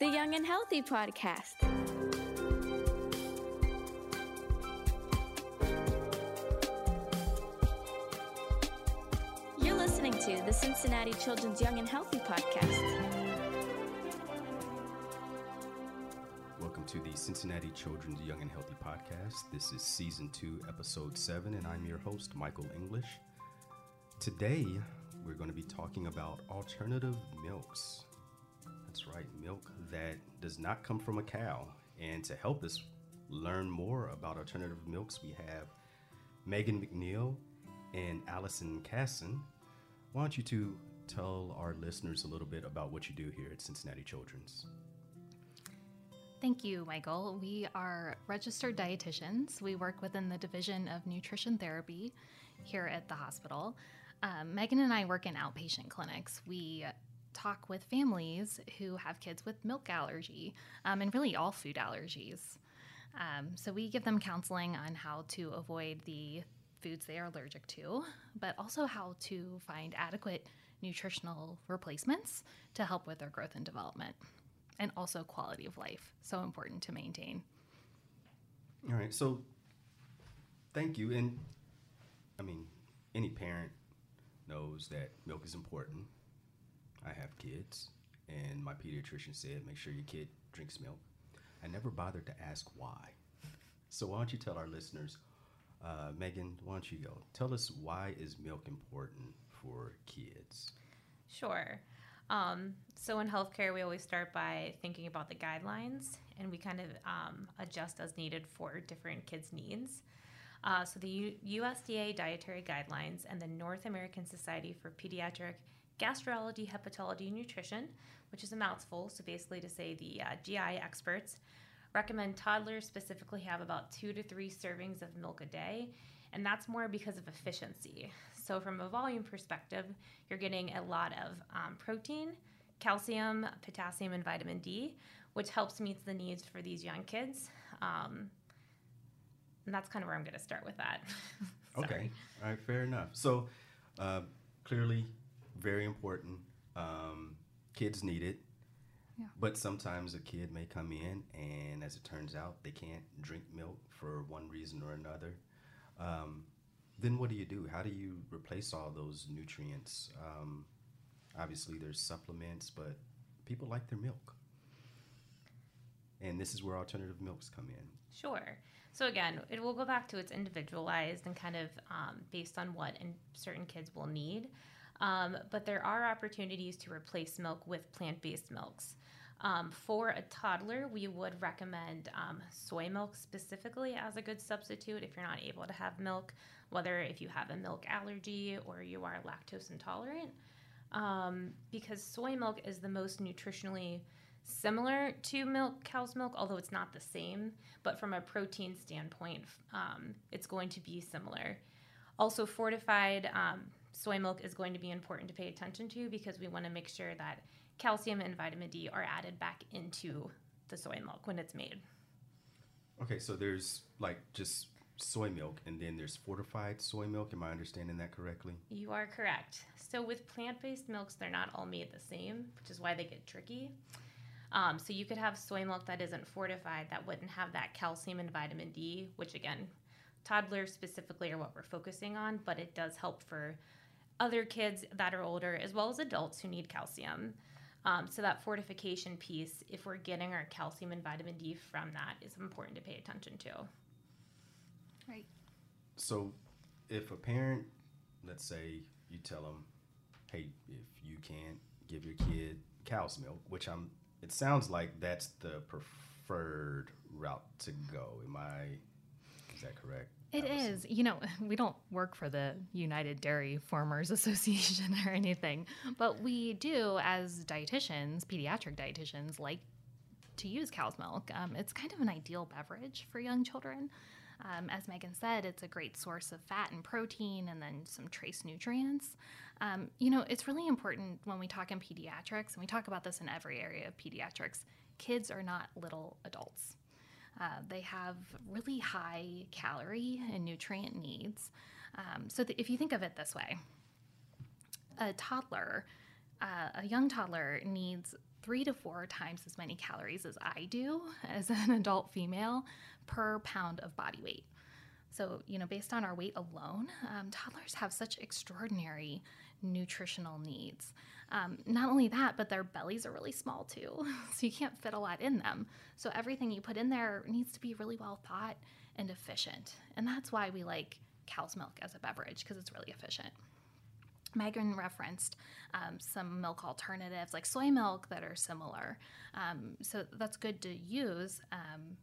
the Young and Healthy Podcast. You're listening to the Cincinnati Children's Young and Healthy Podcast. Welcome to the Cincinnati Children's Young and Healthy Podcast. This is season two, episode seven, and I'm your host, Michael English. Today, we're going to be talking about alternative milks. That's right, milk that does not come from a cow. And to help us learn more about alternative milks, we have Megan McNeil and Allison Casson. Why don't you two tell our listeners a little bit about what you do here at Cincinnati Children's? Thank you, Michael. We are registered dietitians. We work within the Division of Nutrition Therapy here at the hospital. Um, Megan and I work in outpatient clinics. We talk with families who have kids with milk allergy um, and really all food allergies. Um, so we give them counseling on how to avoid the foods they are allergic to, but also how to find adequate nutritional replacements to help with their growth and development and also quality of life. So important to maintain. All right. So thank you. And I mean, any parent knows that milk is important. I have kids, and my pediatrician said, make sure your kid drinks milk. I never bothered to ask why. So why don't you tell our listeners, uh, Megan, why don't you go? Tell us why is milk important for kids? Sure. Um, so in healthcare, we always start by thinking about the guidelines, and we kind of um, adjust as needed for different kids' needs. Uh, so the U- USDA dietary guidelines and the North American Society for Pediatric Gastrology, Hepatology, Nutrition, which is a mouthful, so basically to say the uh, GI experts, recommend toddlers specifically have about two to three servings of milk a day, and that's more because of efficiency. So, from a volume perspective, you're getting a lot of um, protein, calcium, potassium, and vitamin D, which helps meet the needs for these young kids. Um, and that's kind of where I'm going to start with that. okay. All right. Fair enough. So, uh, clearly, very important. Um, kids need it. Yeah. But sometimes a kid may come in, and as it turns out, they can't drink milk for one reason or another. Um, then what do you do? How do you replace all those nutrients? Um, obviously, there's supplements, but people like their milk. And this is where alternative milks come in. Sure. So again, it will go back to its individualized and kind of um, based on what and certain kids will need. Um, but there are opportunities to replace milk with plant based milks. Um, for a toddler, we would recommend um, soy milk specifically as a good substitute if you're not able to have milk, whether if you have a milk allergy or you are lactose intolerant. Um, because soy milk is the most nutritionally similar to milk, cow's milk, although it's not the same. But from a protein standpoint, um, it's going to be similar. Also, fortified um, soy milk is going to be important to pay attention to because we want to make sure that calcium and vitamin D are added back into the soy milk when it's made. Okay, so there's like just soy milk and then there's fortified soy milk. Am I understanding that correctly? You are correct. So with plant-based milks, they're not all made the same, which is why they get tricky. Um, so you could have soy milk that isn't fortified that wouldn't have that calcium and vitamin D, which again, toddlers specifically are what we're focusing on, but it does help for other kids that are older as well as adults who need calcium. Um, so that fortification piece, if we're getting our calcium and vitamin D from that, is important to pay attention to. Right. So, if a parent, let's say you tell them, "Hey, if you can't give your kid cow's milk," which I'm, it sounds like that's the preferred route to go. Am I? Is that correct? It is. You know, we don't work for the United Dairy Farmers Association or anything, but we do, as dietitians, pediatric dietitians, like to use cow's milk. Um, it's kind of an ideal beverage for young children. Um, as Megan said, it's a great source of fat and protein and then some trace nutrients. Um, you know, it's really important when we talk in pediatrics, and we talk about this in every area of pediatrics, kids are not little adults. Uh, they have really high calorie and nutrient needs. Um, so, th- if you think of it this way, a toddler, uh, a young toddler needs three to four times as many calories as I do as an adult female per pound of body weight. So, you know, based on our weight alone, um, toddlers have such extraordinary nutritional needs. Um, not only that, but their bellies are really small too, so you can't fit a lot in them. So, everything you put in there needs to be really well thought and efficient. And that's why we like cow's milk as a beverage because it's really efficient. Megan referenced um, some milk alternatives like soy milk that are similar. Um, so that's good to use, um,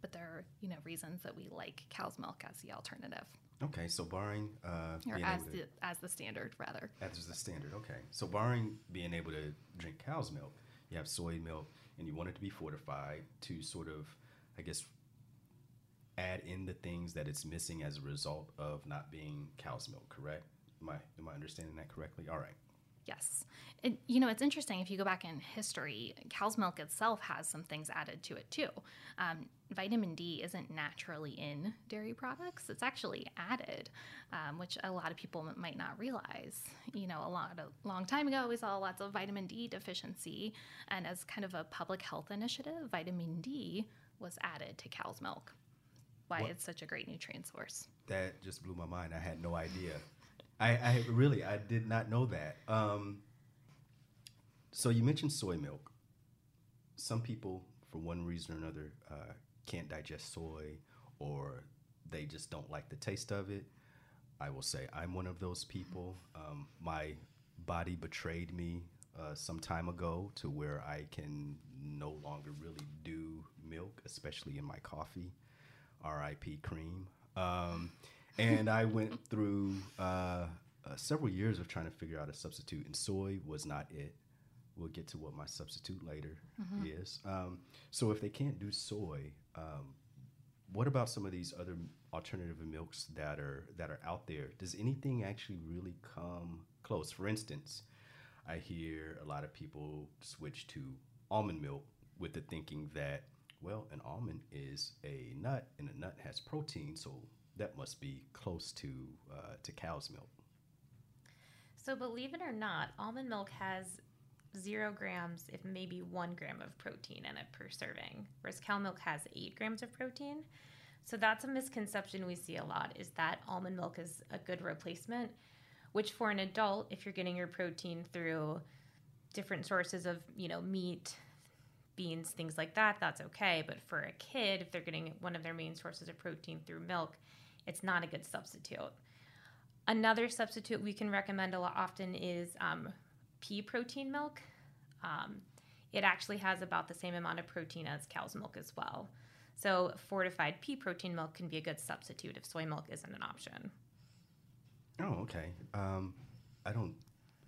but there are you know reasons that we like cow's milk as the alternative Okay, so barring uh, or being as able to, the as the standard rather. as the standard. Okay, so barring being able to drink cow's milk, you have soy milk, and you want it to be fortified to sort of, I guess, add in the things that it's missing as a result of not being cow's milk. Correct? Am I am I understanding that correctly? All right. Yes. It, you know, it's interesting if you go back in history, cow's milk itself has some things added to it too. Um, vitamin D isn't naturally in dairy products, it's actually added, um, which a lot of people might not realize. You know, a lot a long time ago, we saw lots of vitamin D deficiency, and as kind of a public health initiative, vitamin D was added to cow's milk. Why What- it's such a great nutrient source. That just blew my mind. I had no idea. I, I really I did not know that. Um, so you mentioned soy milk. Some people, for one reason or another, uh, can't digest soy, or they just don't like the taste of it. I will say I'm one of those people. Um, my body betrayed me uh, some time ago to where I can no longer really do milk, especially in my coffee. R.I.P. cream. Um, and I went through uh, uh, several years of trying to figure out a substitute, and soy was not it. We'll get to what my substitute later is. Um, so if they can't do soy, um, what about some of these other alternative milks that are that are out there? Does anything actually really come close? For instance, I hear a lot of people switch to almond milk with the thinking that well, an almond is a nut, and a nut has protein, so that must be close to uh, to cow's milk. So, believe it or not, almond milk has zero grams, if maybe one gram of protein in it per serving, whereas cow milk has eight grams of protein. So, that's a misconception we see a lot is that almond milk is a good replacement, which for an adult, if you're getting your protein through different sources of, you know, meat, beans, things like that, that's okay. But for a kid, if they're getting one of their main sources of protein through milk, it's not a good substitute. Another substitute we can recommend a lot often is um, pea protein milk. Um, it actually has about the same amount of protein as cow's milk as well. So, fortified pea protein milk can be a good substitute if soy milk isn't an option. Oh, okay. Um, I don't.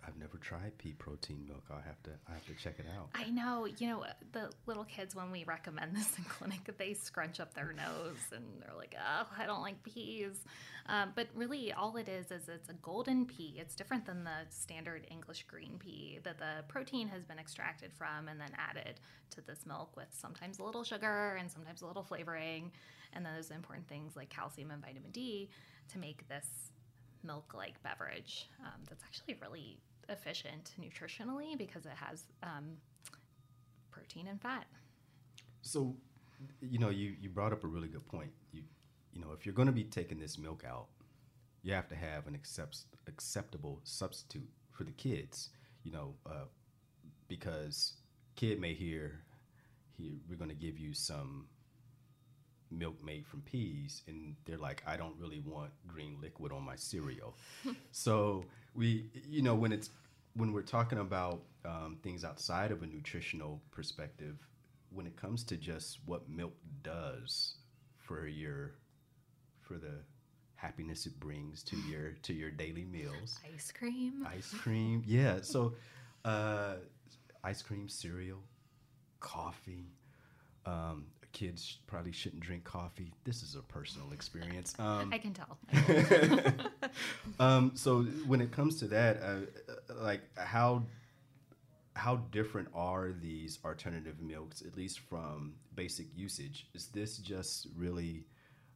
I've never tried pea protein milk. I'll have to. I have to check it out. I know, you know, the little kids when we recommend this in clinic, they scrunch up their nose and they're like, "Oh, I don't like peas." Um, but really, all it is is it's a golden pea. It's different than the standard English green pea that the protein has been extracted from and then added to this milk with sometimes a little sugar and sometimes a little flavoring, and then those important things like calcium and vitamin D to make this milk-like beverage. Um, that's actually really efficient nutritionally because it has um, protein and fat. So, you know, you, you brought up a really good point. You you know, if you're going to be taking this milk out, you have to have an accept, acceptable substitute for the kids. You know, uh, because kid may hear, he, we're going to give you some milk made from peas, and they're like, I don't really want green liquid on my cereal. so we, you know, when it's when we're talking about um, things outside of a nutritional perspective, when it comes to just what milk does for your for the happiness it brings to your to your daily meals Ice cream. ice cream yeah so uh, ice cream cereal coffee um, kids probably shouldn't drink coffee this is a personal experience um, I can tell. um, so when it comes to that, uh, uh, like how how different are these alternative milks, at least from basic usage? Is this just really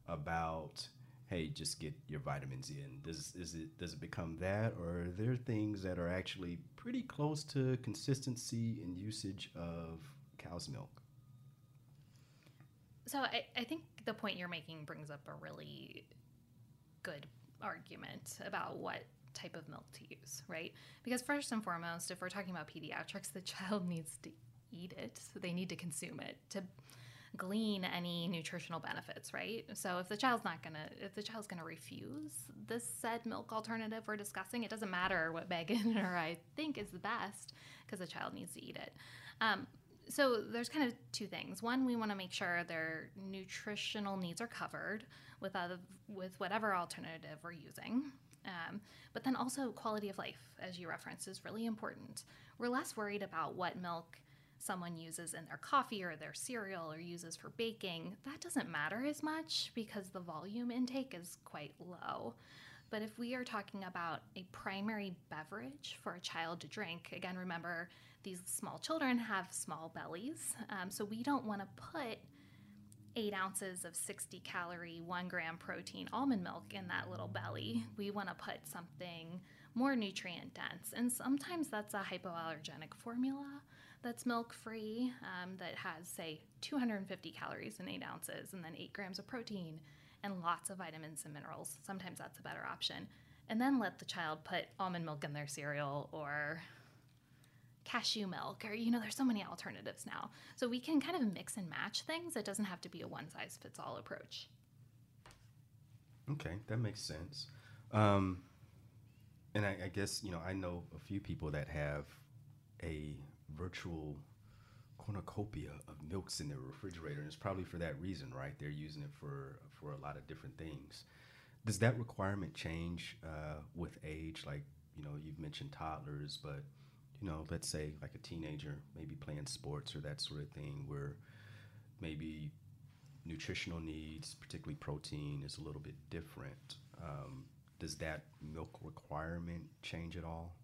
about hey, just get your vitamins in. Does is it does it become that, or are there things that are actually pretty close to consistency in usage of cow's milk? So I, I think the point you're making brings up a really good argument about what type of milk to use, right? Because first and foremost, if we're talking about pediatrics, the child needs to eat it. So they need to consume it to glean any nutritional benefits, right? So if the child's not gonna, if the child's gonna refuse this said milk alternative we're discussing, it doesn't matter what Megan or I think is the best because the child needs to eat it. Um, so there's kind of two things. One, we want to make sure their nutritional needs are covered with other, with whatever alternative we're using. Um, but then also quality of life, as you referenced, is really important. We're less worried about what milk someone uses in their coffee or their cereal or uses for baking. That doesn't matter as much because the volume intake is quite low. But if we are talking about a primary beverage for a child to drink, again, remember these small children have small bellies, um, so we don't want to put eight ounces of 60 calorie, one gram protein almond milk in that little belly. We want to put something more nutrient dense. And sometimes that's a hypoallergenic formula that's milk free um, that has, say, 250 calories in eight ounces and then eight grams of protein and lots of vitamins and minerals. Sometimes that's a better option. And then let the child put almond milk in their cereal or cashew milk or you know there's so many alternatives now so we can kind of mix and match things it doesn't have to be a one size fits all approach Okay, that makes sense. Um, and I, I guess you know I know a few people that have a virtual cornucopia of milks in their refrigerator, and it's probably for that reason, right? They're using it for for a lot of different things. Does that requirement change uh, with age? Like you know, you've mentioned toddlers, but you know, let's say like a teenager, maybe playing sports or that sort of thing, where maybe nutritional needs, particularly protein, is a little bit different. Um, does that milk requirement change at all?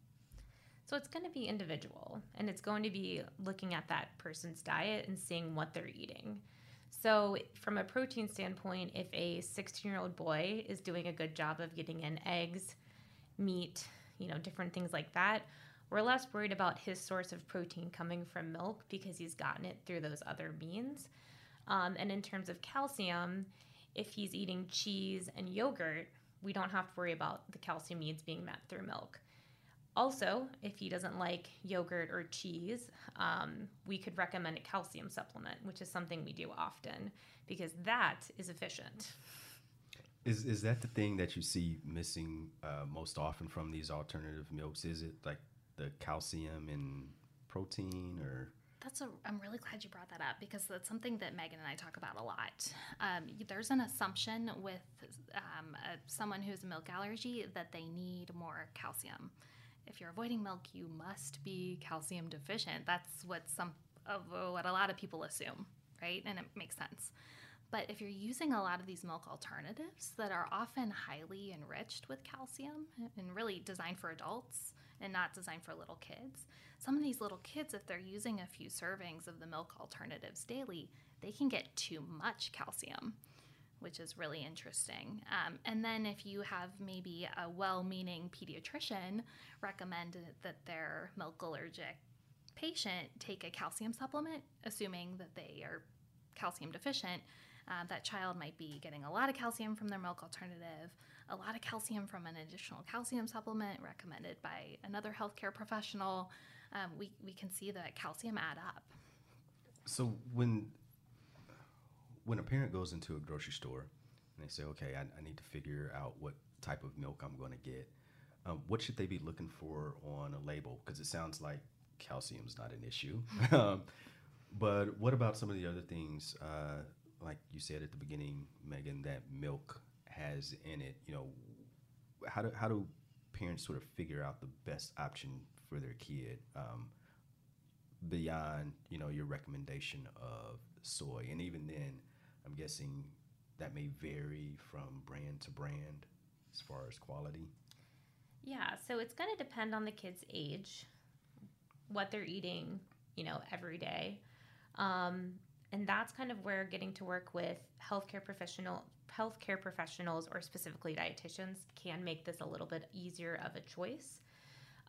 So it's going to be individual and it's going to be looking at that person's diet and seeing what they're eating. So, from a protein standpoint, if a 16 year old boy is doing a good job of getting in eggs, meat, you know, different things like that, we're less worried about his source of protein coming from milk because he's gotten it through those other means. Um, and in terms of calcium, if he's eating cheese and yogurt, we don't have to worry about the calcium needs being met through milk. Also, if he doesn't like yogurt or cheese, um, we could recommend a calcium supplement, which is something we do often because that is efficient. Is is that the thing that you see missing uh, most often from these alternative milks? Is it like the calcium and protein, or That's a. I'm really glad you brought that up because that's something that Megan and I talk about a lot. Um, there's an assumption with um, uh, someone who has a milk allergy that they need more calcium. If you're avoiding milk, you must be calcium deficient. That's what some of what a lot of people assume, right? And it makes sense. But if you're using a lot of these milk alternatives that are often highly enriched with calcium and really designed for adults and not designed for little kids, some of these little kids, if they're using a few servings of the milk alternatives daily, they can get too much calcium, which is really interesting. Um, and then if you have maybe a well meaning pediatrician recommend that their milk allergic patient take a calcium supplement, assuming that they are calcium deficient, uh, that child might be getting a lot of calcium from their milk alternative, a lot of calcium from an additional calcium supplement recommended by another healthcare professional. Um, we, we can see that calcium add up. so when when a parent goes into a grocery store and they say, "Okay, I, I need to figure out what type of milk I'm going to get," um, what should they be looking for on a label? Because it sounds like calcium's not an issue. um, but what about some of the other things, uh, like you said at the beginning, Megan, that milk has in it? You know, how do how do parents sort of figure out the best option for their kid um, beyond you know your recommendation of soy? And even then, I'm guessing that may vary from brand to brand as far as quality. Yeah, so it's going to depend on the kid's age, what they're eating, you know, every day. Um, and that's kind of where getting to work with healthcare professional healthcare professionals or specifically dietitians can make this a little bit easier of a choice.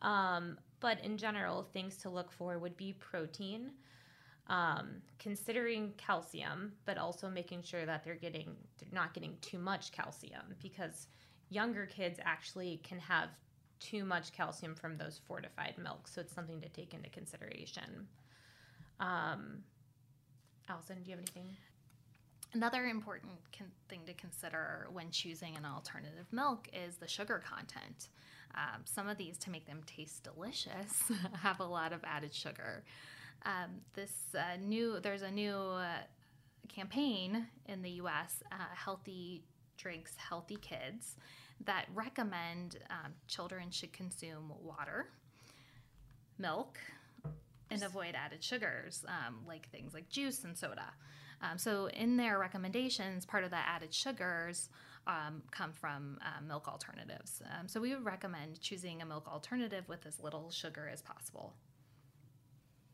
Um, but in general, things to look for would be protein, um, considering calcium, but also making sure that they're getting they're not getting too much calcium because younger kids actually can have too much calcium from those fortified milks. So it's something to take into consideration. Um, Allison, do you have anything? Another important con- thing to consider when choosing an alternative milk is the sugar content. Um, some of these, to make them taste delicious, have a lot of added sugar. Um, this uh, new, there's a new uh, campaign in the U.S. Uh, Healthy Drinks, Healthy Kids, that recommend um, children should consume water, milk, and avoid added sugars um, like things like juice and soda. Um, so, in their recommendations, part of the added sugars um, come from um, milk alternatives. Um, so, we would recommend choosing a milk alternative with as little sugar as possible.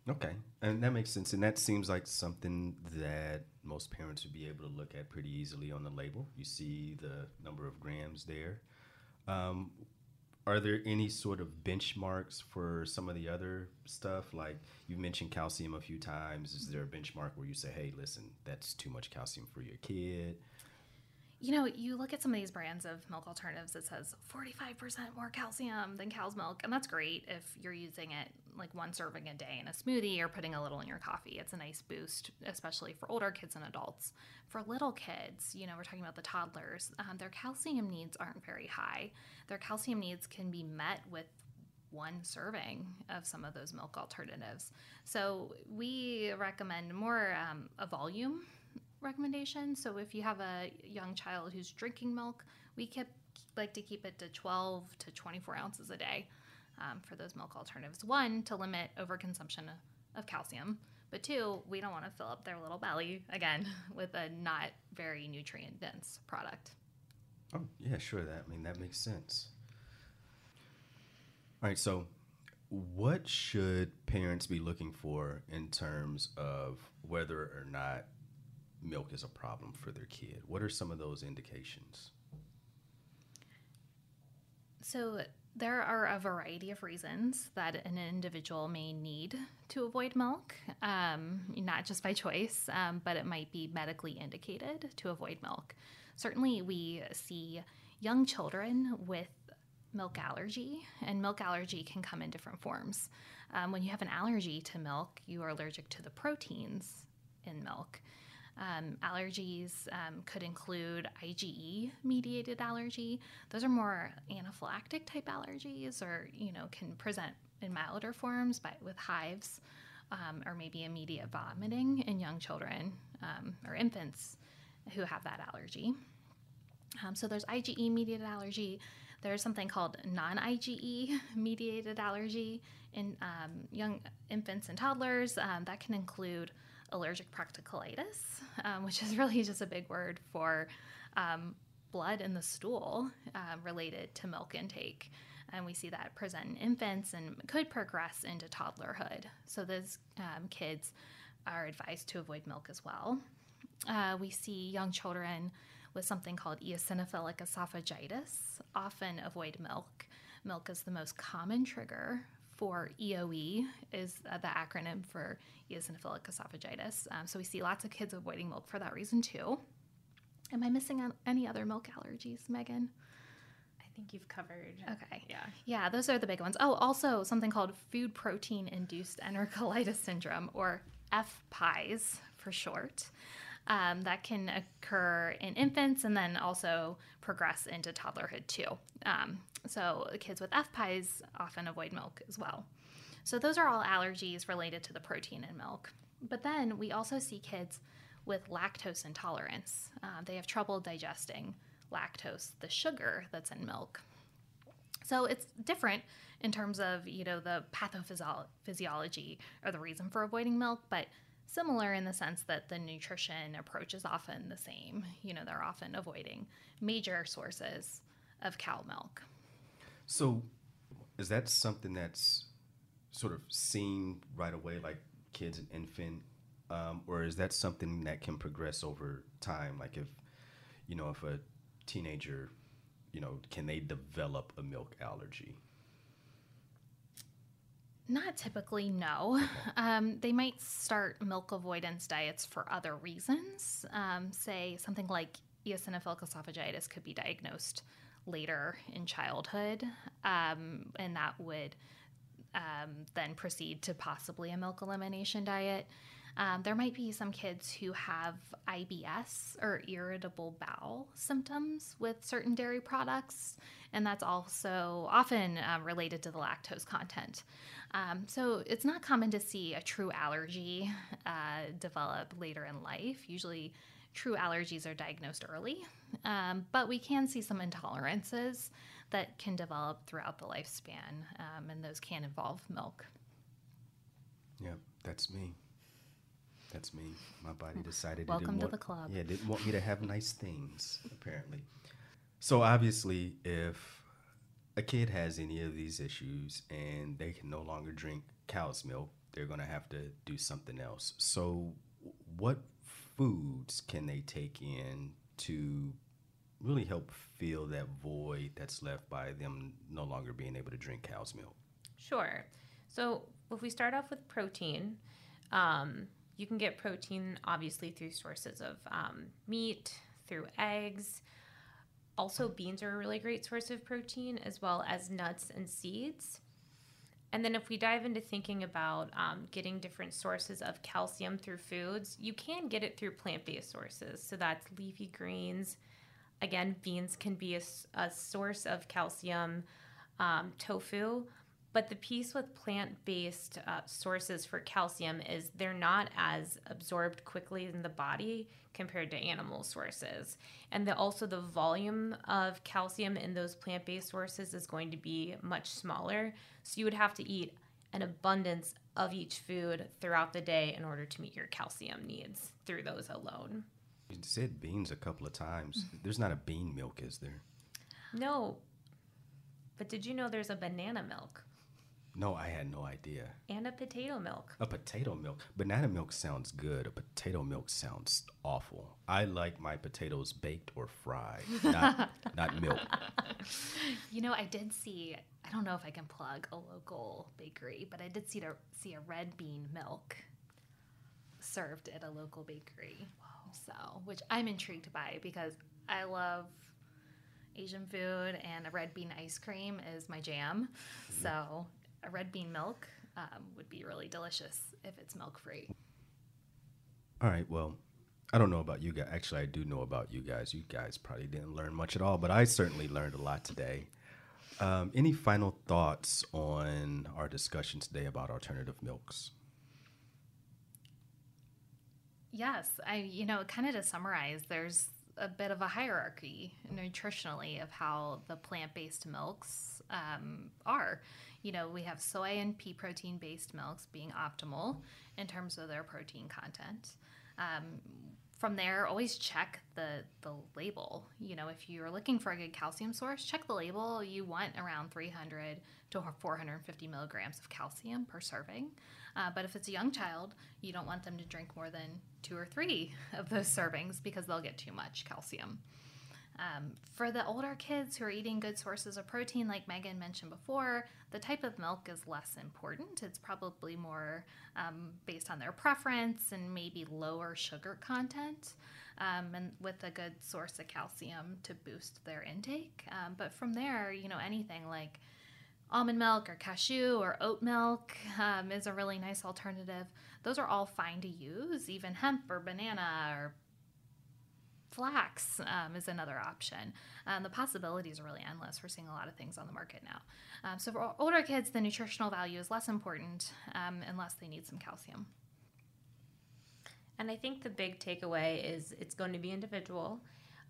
Okay, and that makes sense, and that seems like something that most parents would be able to look at pretty easily on the label. You see the number of grams there. Um, are there any sort of benchmarks for some of the other stuff? Like you mentioned calcium a few times. Is there a benchmark where you say, "Hey, listen, that's too much calcium for your kid"? You know, you look at some of these brands of milk alternatives that says 45% more calcium than cow's milk, and that's great if you're using it like one serving a day in a smoothie or putting a little in your coffee. It's a nice boost, especially for older kids and adults. For little kids, you know, we're talking about the toddlers, um, their calcium needs aren't very high. Their calcium needs can be met with one serving of some of those milk alternatives. So we recommend more um, a volume recommendation. So if you have a young child who's drinking milk, we keep, like to keep it to 12 to 24 ounces a day um, for those milk alternatives. One, to limit overconsumption of calcium, but two, we don't want to fill up their little belly again with a not very nutrient dense product. Oh yeah, sure. That I mean that makes sense. All right, so what should parents be looking for in terms of whether or not milk is a problem for their kid? What are some of those indications? So, there are a variety of reasons that an individual may need to avoid milk, um, not just by choice, um, but it might be medically indicated to avoid milk. Certainly, we see young children with milk allergy, and milk allergy can come in different forms. Um, when you have an allergy to milk, you are allergic to the proteins in milk. Um, allergies um, could include IgE mediated allergy. Those are more anaphylactic type allergies, or you know, can present in milder forms, but with hives, um, or maybe immediate vomiting in young children um, or infants who have that allergy. Um, so there's IgE mediated allergy. There's something called non IgE mediated allergy in um, young infants and toddlers. that can include allergic proctocolitis, um, which is really just a big word for um, blood in the stool uh, related to milk intake. And we see that present in infants and could progress into toddlerhood. So those um, kids are advised to avoid milk as well. Uh, we see young children with something called eosinophilic esophagitis often avoid milk. Milk is the most common trigger for EOE is uh, the acronym for eosinophilic esophagitis. Um, so we see lots of kids avoiding milk for that reason too. Am I missing any other milk allergies, Megan? I think you've covered. Okay. Yeah. Yeah, those are the big ones. Oh, also something called food protein induced enterocolitis syndrome, or FPIES for short. Um, that can occur in infants and then also progress into toddlerhood too. Um, so kids with FPIES often avoid milk as well. So those are all allergies related to the protein in milk. But then we also see kids with lactose intolerance. Uh, they have trouble digesting lactose, the sugar that's in milk. So it's different in terms of you know the pathophysiology or the reason for avoiding milk, but similar in the sense that the nutrition approach is often the same. You know, they're often avoiding major sources of cow milk. So, is that something that's sort of seen right away, like kids and infant, um, or is that something that can progress over time? Like if you know, if a teenager, you know, can they develop a milk allergy? Not typically, no. Um, they might start milk avoidance diets for other reasons. Um, say something like eosinophilic esophagitis could be diagnosed later in childhood, um, and that would um, then proceed to possibly a milk elimination diet. Um, there might be some kids who have IBS or irritable bowel symptoms with certain dairy products, and that's also often um, related to the lactose content. Um, so it's not common to see a true allergy uh, develop later in life. Usually, true allergies are diagnosed early, um, but we can see some intolerances that can develop throughout the lifespan, um, and those can involve milk. Yeah, that's me. That's me. My body decided. Welcome it didn't to want, the club. Yeah, didn't want me to have nice things. Apparently, so obviously, if a kid has any of these issues and they can no longer drink cow's milk, they're going to have to do something else. So, what foods can they take in to really help fill that void that's left by them no longer being able to drink cow's milk? Sure. So if we start off with protein, um, you can get protein obviously through sources of um, meat, through eggs. Also, beans are a really great source of protein, as well as nuts and seeds. And then, if we dive into thinking about um, getting different sources of calcium through foods, you can get it through plant based sources. So, that's leafy greens. Again, beans can be a source of calcium, um, tofu. But the piece with plant based uh, sources for calcium is they're not as absorbed quickly in the body compared to animal sources. And the, also, the volume of calcium in those plant based sources is going to be much smaller. So, you would have to eat an abundance of each food throughout the day in order to meet your calcium needs through those alone. You said beans a couple of times. There's not a bean milk, is there? No, but did you know there's a banana milk No, I had no idea. and a potato milk? A potato milk. Banana milk sounds good. A potato milk sounds awful. I like my potatoes baked or fried, not, not milk. You know, I did see. I don't know if I can plug a local bakery, but I did see to see a red bean milk served at a local bakery. So, which I'm intrigued by because I love Asian food, and a red bean ice cream is my jam. Mm-hmm. So, a red bean milk um, would be really delicious if it's milk free. All right, well, I don't know about you guys. Actually, I do know about you guys. You guys probably didn't learn much at all, but I certainly learned a lot today. Um, any final thoughts on our discussion today about alternative milks? Yes, I you know, kind of to summarize, there's a bit of a hierarchy nutritionally of how the plant-based milks um, are. You know, we have soy and pea protein-based milks being optimal in terms of their protein content. Um, from there, always check the the label. You know, if you're looking for a good calcium source, check the label. You want around 300 to 450 milligrams of calcium per serving. Uh, but if it's a young child, you don't want them to drink more than two or three of those servings because they'll get too much calcium. Um, for the older kids who are eating good sources of protein, like Megan mentioned before, the type of milk is less important. It's probably more um, based on their preference and maybe lower sugar content, um, and with a good source of calcium to boost their intake. Um, but from there, you know, anything like almond milk or cashew or oat milk um, is a really nice alternative. Those are all fine to use. Even hemp or banana or flax um, is another option. Um, the possibilities are really endless. We're seeing a lot of things on the market now. Um, so for older kids, the nutritional value is less important um, unless they need some calcium. And I think the big takeaway is it's going to be individual.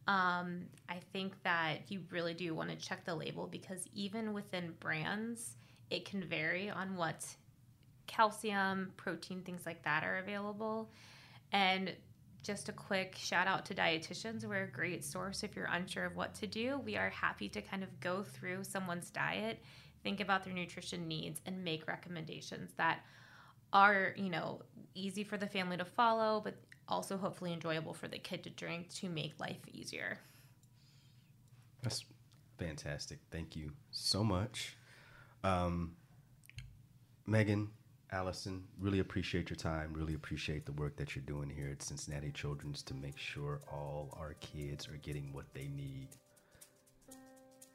Um, I think that you really do want to check the label because even within brands, it can vary on what calcium, protein, things like that are available. And just a quick shout out to dietitians. We're a great source if you're unsure of what to do. We are happy to kind of go through someone's diet, think about their nutrition needs, and make recommendations that are, you know, easy for the family to follow, but also hopefully enjoyable for the kid to drink to make life easier. That's fantastic. Thank you so much. Um, Megan, Allison, really appreciate your time. Really appreciate the work that you're doing here at Cincinnati Children's to make sure all our kids are getting what they need.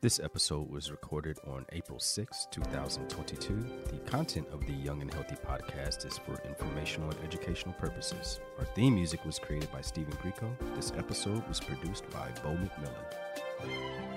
This episode was recorded on April 6, 2022. The content of the Young and Healthy podcast is for informational and educational purposes. Our theme music was created by Stephen Greco. This episode was produced by Bo McMillan.